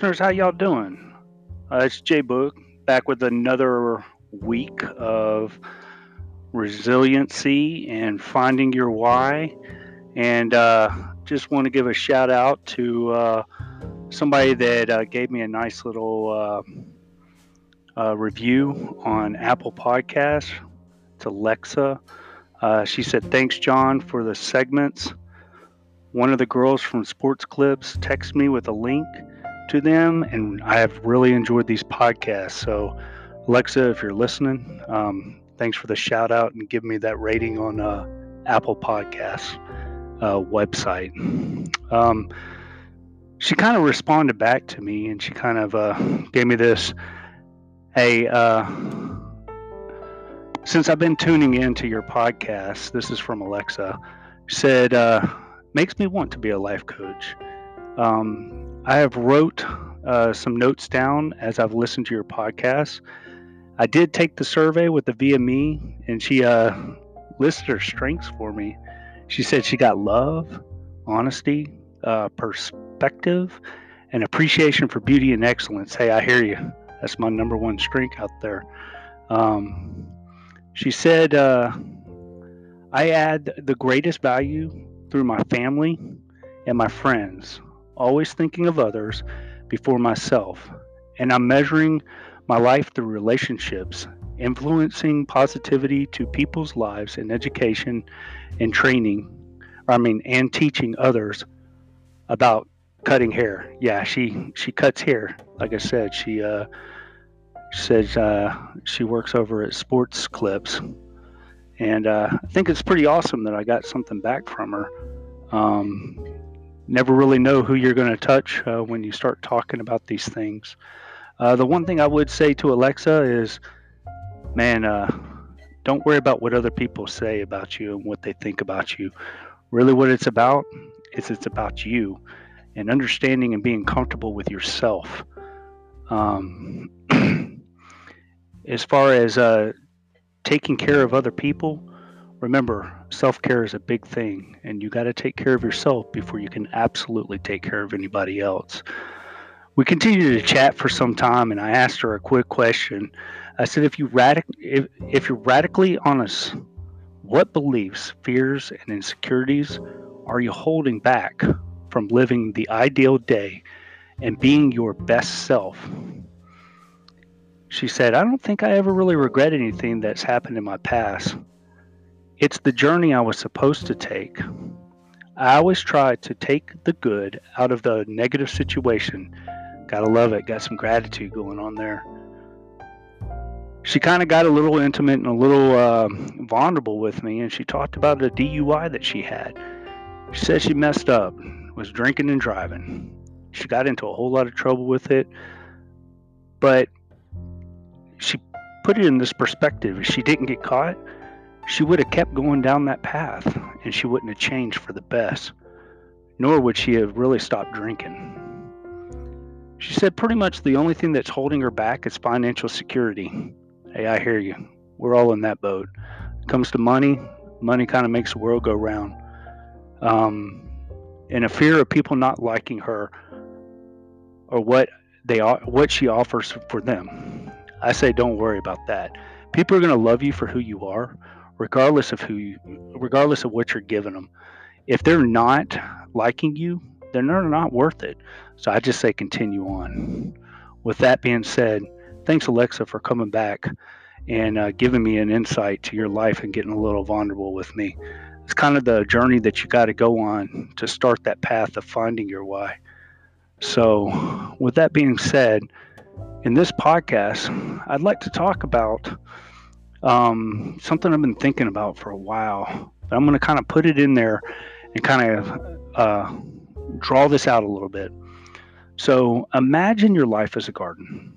Listeners, how y'all doing? Uh, it's Jay Book back with another week of resiliency and finding your why. And uh, just want to give a shout out to uh, somebody that uh, gave me a nice little uh, uh, review on Apple Podcasts. It's Alexa. She said, Thanks, John, for the segments. One of the girls from Sports Clips texted me with a link to them, and I have really enjoyed these podcasts. So, Alexa, if you're listening, um, thanks for the shout out and give me that rating on uh, Apple Podcasts uh, website. Um, she kind of responded back to me, and she kind of uh, gave me this, hey. Uh, since I've been tuning into your podcast, this is from Alexa, said, uh, makes me want to be a life coach. Um, I have wrote uh, some notes down as I've listened to your podcast. I did take the survey with the VME, and she uh, listed her strengths for me. She said she got love, honesty, uh, perspective, and appreciation for beauty and excellence. Hey, I hear you. That's my number one strength out there. Um, she said, uh, I add the greatest value through my family and my friends, always thinking of others before myself. And I'm measuring my life through relationships, influencing positivity to people's lives in education and training, I mean, and teaching others about cutting hair. Yeah, she she cuts hair. Like I said, she uh, says uh, she works over at Sports Clips, and uh, I think it's pretty awesome that I got something back from her. Um, never really know who you're going to touch uh, when you start talking about these things. Uh, the one thing I would say to Alexa is, man, uh, don't worry about what other people say about you and what they think about you. Really, what it's about is it's about you and understanding and being comfortable with yourself. Um, as far as uh, taking care of other people, remember self care is a big thing, and you got to take care of yourself before you can absolutely take care of anybody else. We continued to chat for some time, and I asked her a quick question. I said, "If you radic- if, if you're radically honest, what beliefs, fears, and insecurities are you holding back from living the ideal day and being your best self?" She said, I don't think I ever really regret anything that's happened in my past. It's the journey I was supposed to take. I always try to take the good out of the negative situation. Gotta love it. Got some gratitude going on there. She kind of got a little intimate and a little uh, vulnerable with me, and she talked about a DUI that she had. She said she messed up, was drinking and driving. She got into a whole lot of trouble with it, but she put it in this perspective. She didn't get caught, she would have kept going down that path and she wouldn't have changed for the best, nor would she have really stopped drinking. She said pretty much the only thing that's holding her back is financial security. Hey, I hear you. We're all in that boat. It comes to money, money kind of makes the world go round. Um, and a fear of people not liking her or what they what she offers for them. I say don't worry about that. People are going to love you for who you are, regardless of who you, regardless of what you're giving them. If they're not liking you, then they're not worth it. So I just say continue on. With that being said, thanks Alexa for coming back and uh, giving me an insight to your life and getting a little vulnerable with me. It's kind of the journey that you got to go on to start that path of finding your why. So, with that being said, in this podcast, I'd like to talk about um, something I've been thinking about for a while. But I'm going to kind of put it in there and kind of uh, draw this out a little bit. So imagine your life as a garden.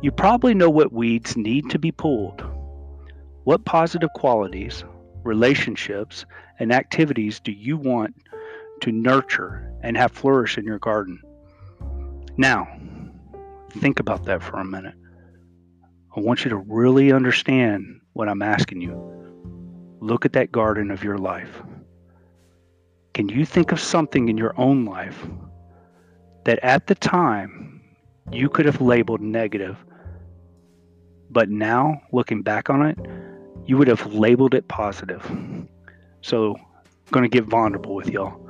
You probably know what weeds need to be pulled. What positive qualities, relationships, and activities do you want to nurture and have flourish in your garden? Now, Think about that for a minute. I want you to really understand what I'm asking you. Look at that garden of your life. Can you think of something in your own life that at the time you could have labeled negative, but now looking back on it, you would have labeled it positive. So, I'm going to get vulnerable with y'all.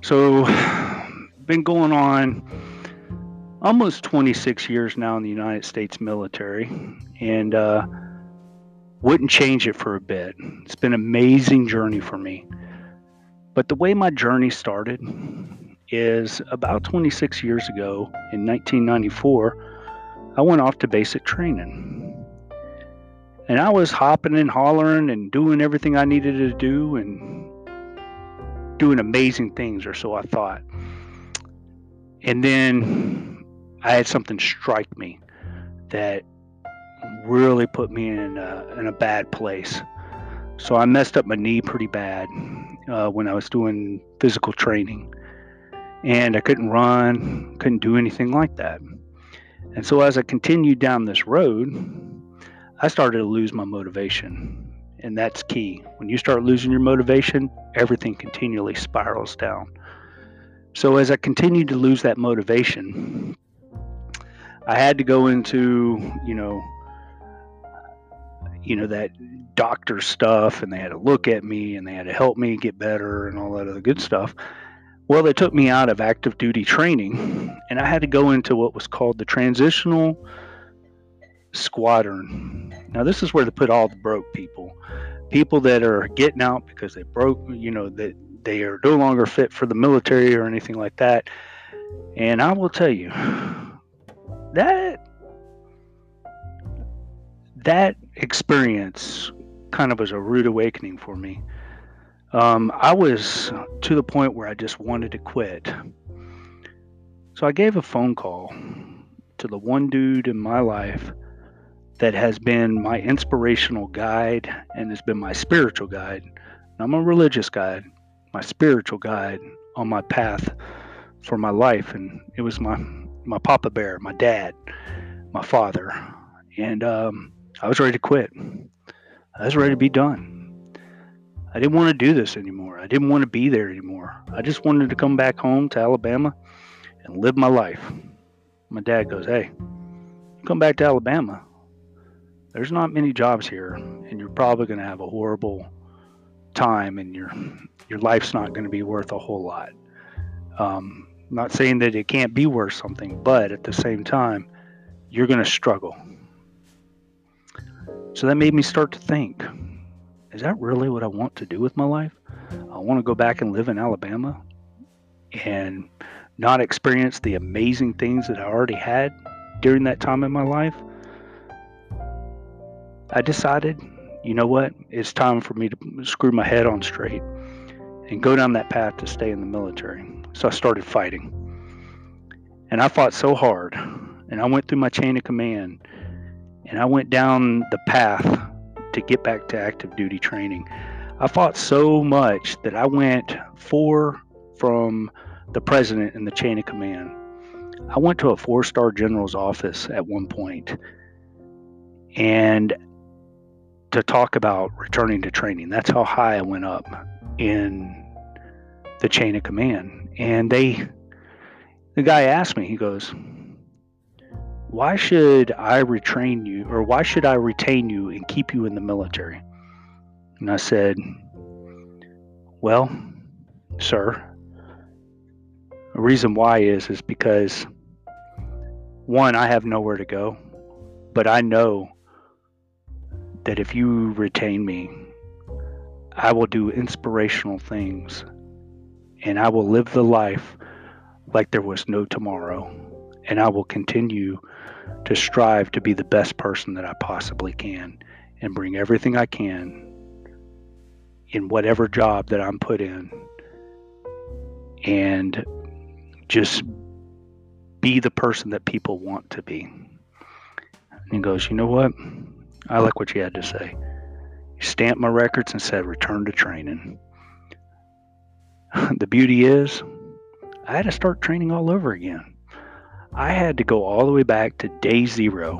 So, been going on almost 26 years now in the United States military, and uh, wouldn't change it for a bit. It's been an amazing journey for me. But the way my journey started is about 26 years ago in 1994, I went off to basic training. And I was hopping and hollering and doing everything I needed to do and doing amazing things, or so I thought. And then I had something strike me that really put me in a, in a bad place. So I messed up my knee pretty bad uh, when I was doing physical training. And I couldn't run, couldn't do anything like that. And so as I continued down this road, I started to lose my motivation. And that's key. When you start losing your motivation, everything continually spirals down. So as I continued to lose that motivation, I had to go into, you know, you know that doctor stuff and they had to look at me and they had to help me get better and all that other good stuff. Well they took me out of active duty training and i had to go into what was called the transitional squadron. Now this is where they put all the broke people. People that are getting out because they broke you know that they are no longer fit for the military or anything like that. And i will tell you that that experience kind of was a rude awakening for me. Um, I was to the point where I just wanted to quit. So I gave a phone call to the one dude in my life that has been my inspirational guide and has been my spiritual guide. I'm a religious guide, my spiritual guide on my path for my life. And it was my, my Papa Bear, my dad, my father. And um, I was ready to quit. I was ready to be done. I didn't want to do this anymore. I didn't want to be there anymore. I just wanted to come back home to Alabama and live my life. My dad goes, Hey, come back to Alabama. There's not many jobs here, and you're probably going to have a horrible time, and your your life's not going to be worth a whole lot. Um, not saying that it can't be worth something, but at the same time, you're going to struggle. So that made me start to think is that really what I want to do with my life? I want to go back and live in Alabama and not experience the amazing things that I already had during that time in my life. I decided, you know what? It's time for me to screw my head on straight and go down that path to stay in the military. So I started fighting. And I fought so hard. And I went through my chain of command and I went down the path to get back to active duty training. I fought so much that I went four from the president in the chain of command. I went to a four star general's office at one point and to talk about returning to training. That's how high I went up in the chain of command. And they, the guy asked me, he goes, why should I retrain you or why should I retain you and keep you in the military? And I said, Well, sir, the reason why is is because one, I have nowhere to go, but I know that if you retain me, I will do inspirational things and I will live the life like there was no tomorrow. And I will continue to strive to be the best person that I possibly can and bring everything I can in whatever job that I'm put in and just be the person that people want to be. And he goes, You know what? I like what you had to say. He stamped my records and said, Return to training. the beauty is, I had to start training all over again. I had to go all the way back to day zero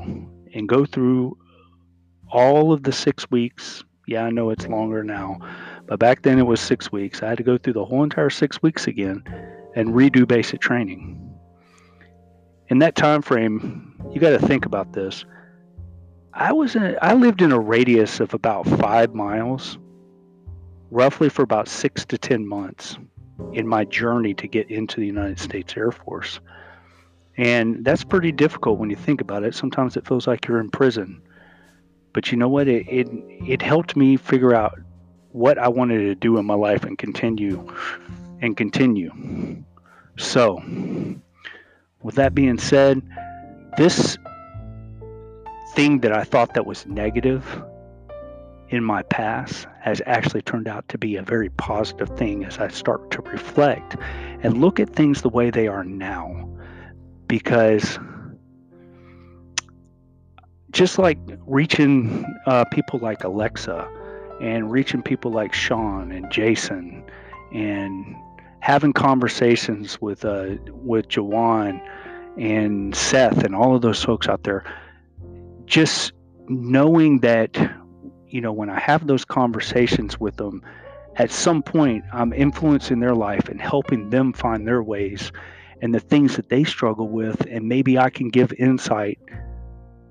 and go through all of the six weeks. Yeah, I know it's longer now, but back then it was six weeks. I had to go through the whole entire six weeks again and redo basic training. In that time frame, you got to think about this. I was in, I lived in a radius of about five miles, roughly for about six to ten months in my journey to get into the United States Air Force. And that's pretty difficult when you think about it. Sometimes it feels like you're in prison. But you know what? It, it, it helped me figure out what I wanted to do in my life and continue and continue. So, with that being said, this thing that I thought that was negative in my past has actually turned out to be a very positive thing as I start to reflect and look at things the way they are now. Because just like reaching uh, people like Alexa and reaching people like Sean and Jason and having conversations with uh, with Jawan and Seth and all of those folks out there, just knowing that, you know, when I have those conversations with them, at some point I'm influencing their life and helping them find their ways and the things that they struggle with, and maybe I can give insight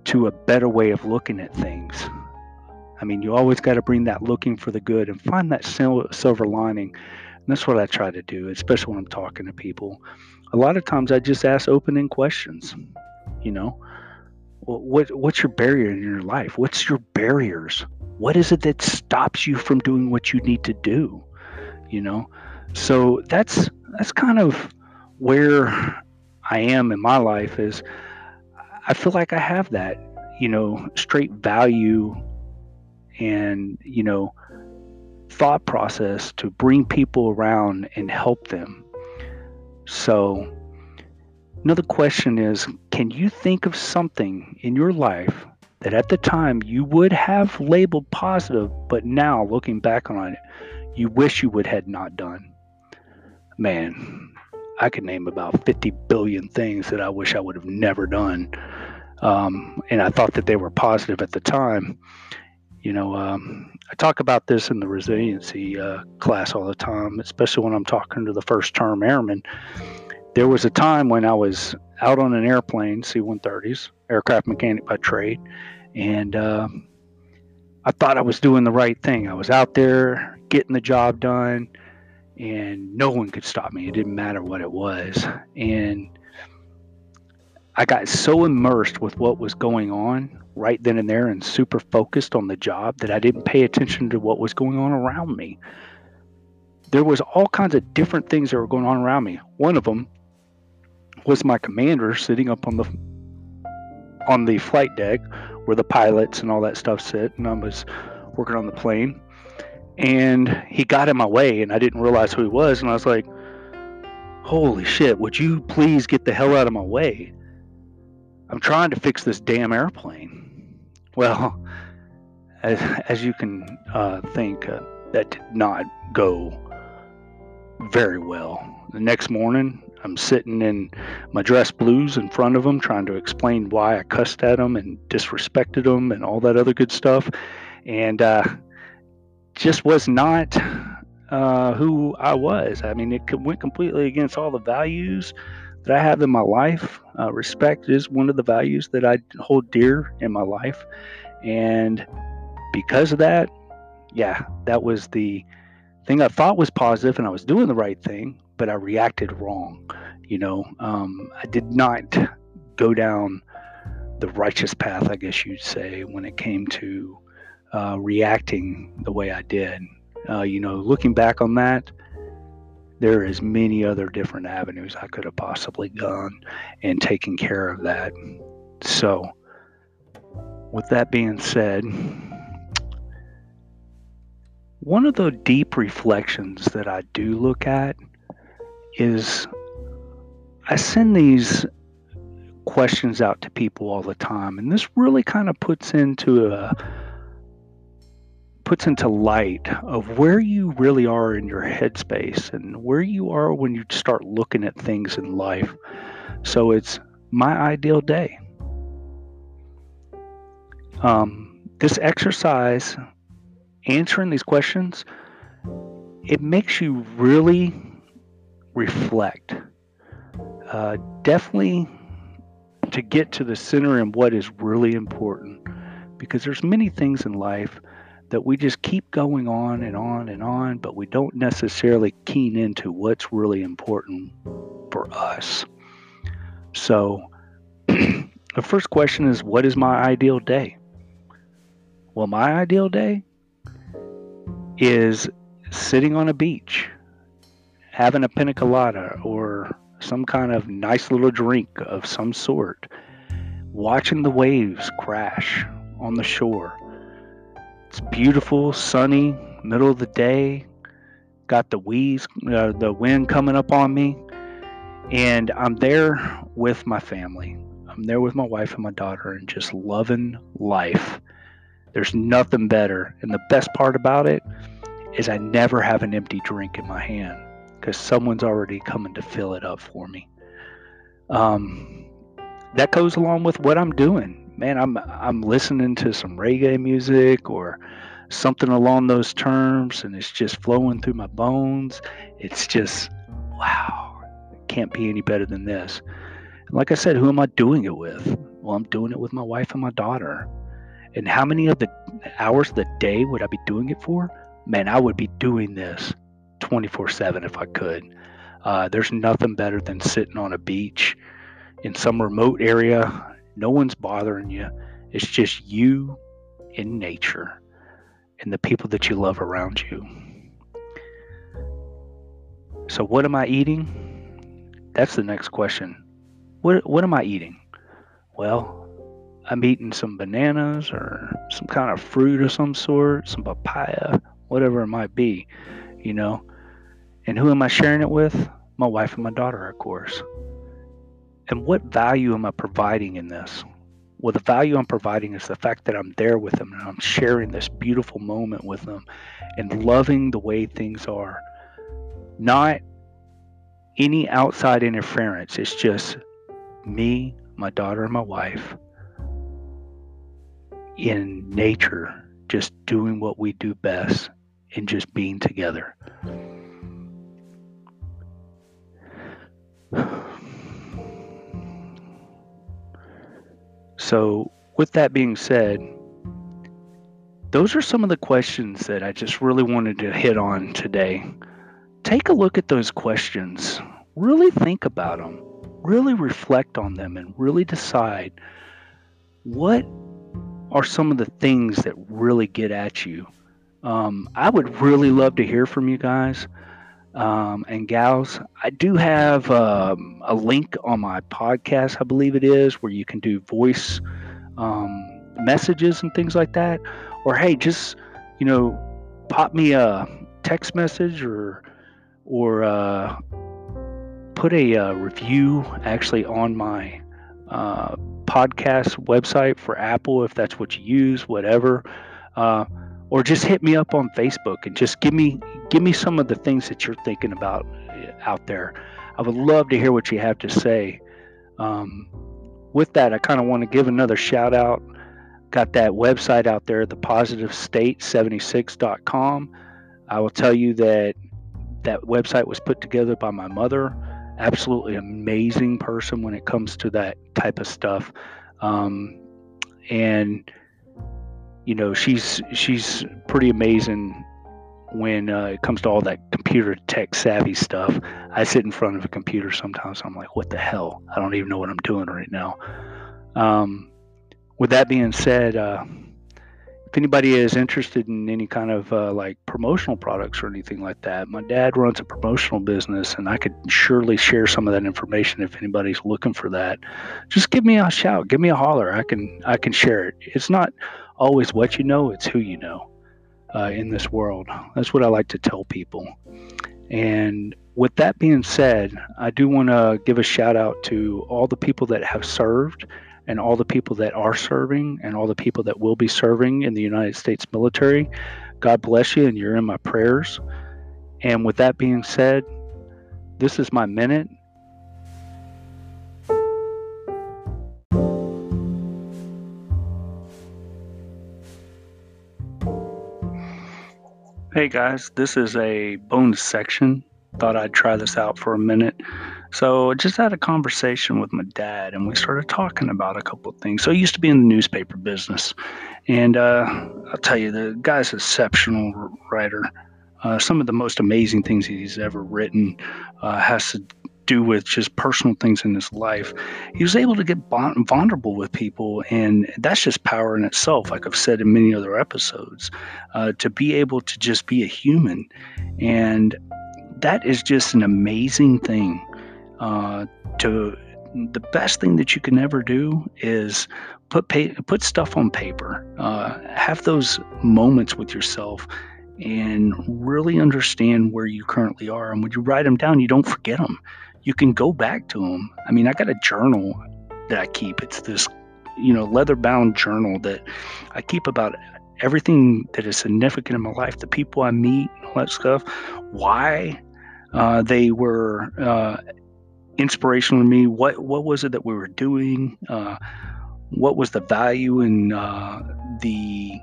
to a better way of looking at things. I mean, you always got to bring that looking for the good and find that silver lining. And that's what I try to do, especially when I'm talking to people. A lot of times I just ask opening questions, you know, what what's your barrier in your life what's your barriers what is it that stops you from doing what you need to do? You know? So that's that's kind of where i am in my life is i feel like i have that you know straight value and you know thought process to bring people around and help them. So Another question is Can you think of something in your life that at the time you would have labeled positive, but now looking back on it, you wish you would had not done? Man, I could name about 50 billion things that I wish I would have never done. Um, and I thought that they were positive at the time. You know, um, I talk about this in the resiliency uh, class all the time, especially when I'm talking to the first term airmen there was a time when I was out on an airplane, C 130s, aircraft mechanic by trade, and uh, I thought I was doing the right thing. I was out there getting the job done, and no one could stop me. It didn't matter what it was. And I got so immersed with what was going on right then and there and super focused on the job that I didn't pay attention to what was going on around me. There was all kinds of different things that were going on around me. One of them was my commander sitting up on the on the flight deck where the pilots and all that stuff sit and I was working on the plane. And he got in my way and I didn't realize who he was and I was like holy shit would you please get the hell out of my way? I'm trying to fix this damn airplane. Well as, as you can uh, think uh, that did not go very well the next morning I'm sitting in my dress blues in front of them, trying to explain why I cussed at them and disrespected them and all that other good stuff, and uh, just was not uh, who I was. I mean, it went completely against all the values that I have in my life. Uh, respect is one of the values that I hold dear in my life, and because of that, yeah, that was the thing I thought was positive, and I was doing the right thing but I reacted wrong. You know, um, I did not go down the righteous path, I guess you'd say, when it came to uh, reacting the way I did. Uh, you know, looking back on that, there is many other different avenues I could have possibly gone and taken care of that. So, with that being said, one of the deep reflections that I do look at is I send these questions out to people all the time, and this really kind of puts into a puts into light of where you really are in your headspace and where you are when you start looking at things in life. So it's my ideal day. Um, this exercise, answering these questions, it makes you really reflect. Uh, definitely to get to the center and what is really important because there's many things in life that we just keep going on and on and on but we don't necessarily keen into what's really important for us. So the first question is what is my ideal day? Well my ideal day is sitting on a beach having a pina colada or some kind of nice little drink of some sort, watching the waves crash on the shore. It's beautiful, sunny, middle of the day. Got the weeds, uh, the wind coming up on me, and I'm there with my family. I'm there with my wife and my daughter, and just loving life. There's nothing better, and the best part about it is I never have an empty drink in my hand because someone's already coming to fill it up for me. Um, that goes along with what I'm doing. Man, I'm I'm listening to some reggae music or something along those terms, and it's just flowing through my bones. It's just wow, it can't be any better than this. Like I said, who am I doing it with? Well, I'm doing it with my wife and my daughter. And how many of the hours of the day would I be doing it for? Man, I would be doing this 24 7 if I could. Uh, there's nothing better than sitting on a beach in some remote area. No one's bothering you. It's just you in nature and the people that you love around you. So, what am I eating? That's the next question. What, what am I eating? Well, I'm eating some bananas or some kind of fruit of some sort, some papaya, whatever it might be, you know. And who am I sharing it with? My wife and my daughter, of course. And what value am I providing in this? Well, the value I'm providing is the fact that I'm there with them and I'm sharing this beautiful moment with them and loving the way things are. Not any outside interference. It's just me, my daughter, and my wife in nature, just doing what we do best and just being together. So, with that being said, those are some of the questions that I just really wanted to hit on today. Take a look at those questions, really think about them, really reflect on them, and really decide what are some of the things that really get at you. Um, I would really love to hear from you guys um, and gals. I do have um, a link on my podcast, I believe it is, where you can do voice um, messages and things like that. Or hey, just you know, pop me a text message or or uh, put a uh, review actually on my uh, podcast website for Apple if that's what you use, whatever. Uh, or just hit me up on Facebook and just give me give me some of the things that you're thinking about eh, out there. I would love to hear what you have to say. Um, with that, I kind of want to give another shout out. Got that website out there, the positivestate76.com. I will tell you that that website was put together by my mother. Absolutely amazing person when it comes to that type of stuff. Um, and you know she's she's pretty amazing when uh, it comes to all that computer tech savvy stuff. I sit in front of a computer sometimes. I'm like, what the hell? I don't even know what I'm doing right now. Um, with that being said, uh, if anybody is interested in any kind of uh, like promotional products or anything like that, my dad runs a promotional business, and I could surely share some of that information if anybody's looking for that. Just give me a shout, give me a holler. I can I can share it. It's not always what you know, it's who you know uh, in this world. That's what I like to tell people. And with that being said, I do want to give a shout out to all the people that have served and all the people that are serving and all the people that will be serving in the United States military. God bless you, and you're in my prayers. And with that being said, this is my minute Hey guys, this is a bonus section thought I'd try this out for a minute. So I just had a conversation with my dad, and we started talking about a couple of things. So I used to be in the newspaper business, and uh, I'll tell you, the guy's an exceptional writer. Uh, some of the most amazing things he's ever written uh, has to do with just personal things in his life. He was able to get bond- vulnerable with people, and that's just power in itself. Like I've said in many other episodes, uh, to be able to just be a human, and that is just an amazing thing. Uh, to the best thing that you can ever do is put put stuff on paper. Uh, have those moments with yourself and really understand where you currently are. And when you write them down, you don't forget them. You can go back to them. I mean, I got a journal that I keep. It's this, you know, leather bound journal that I keep about everything that is significant in my life, the people I meet, all that stuff, why uh, they were uh, inspirational to me. What what was it that we were doing? Uh, what was the value in uh, the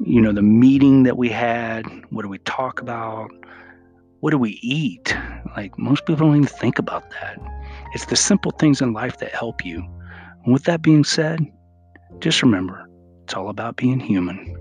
you know the meeting that we had? What do we talk about? What do we eat? Like most people don't even think about that. It's the simple things in life that help you. And with that being said, just remember, it's all about being human.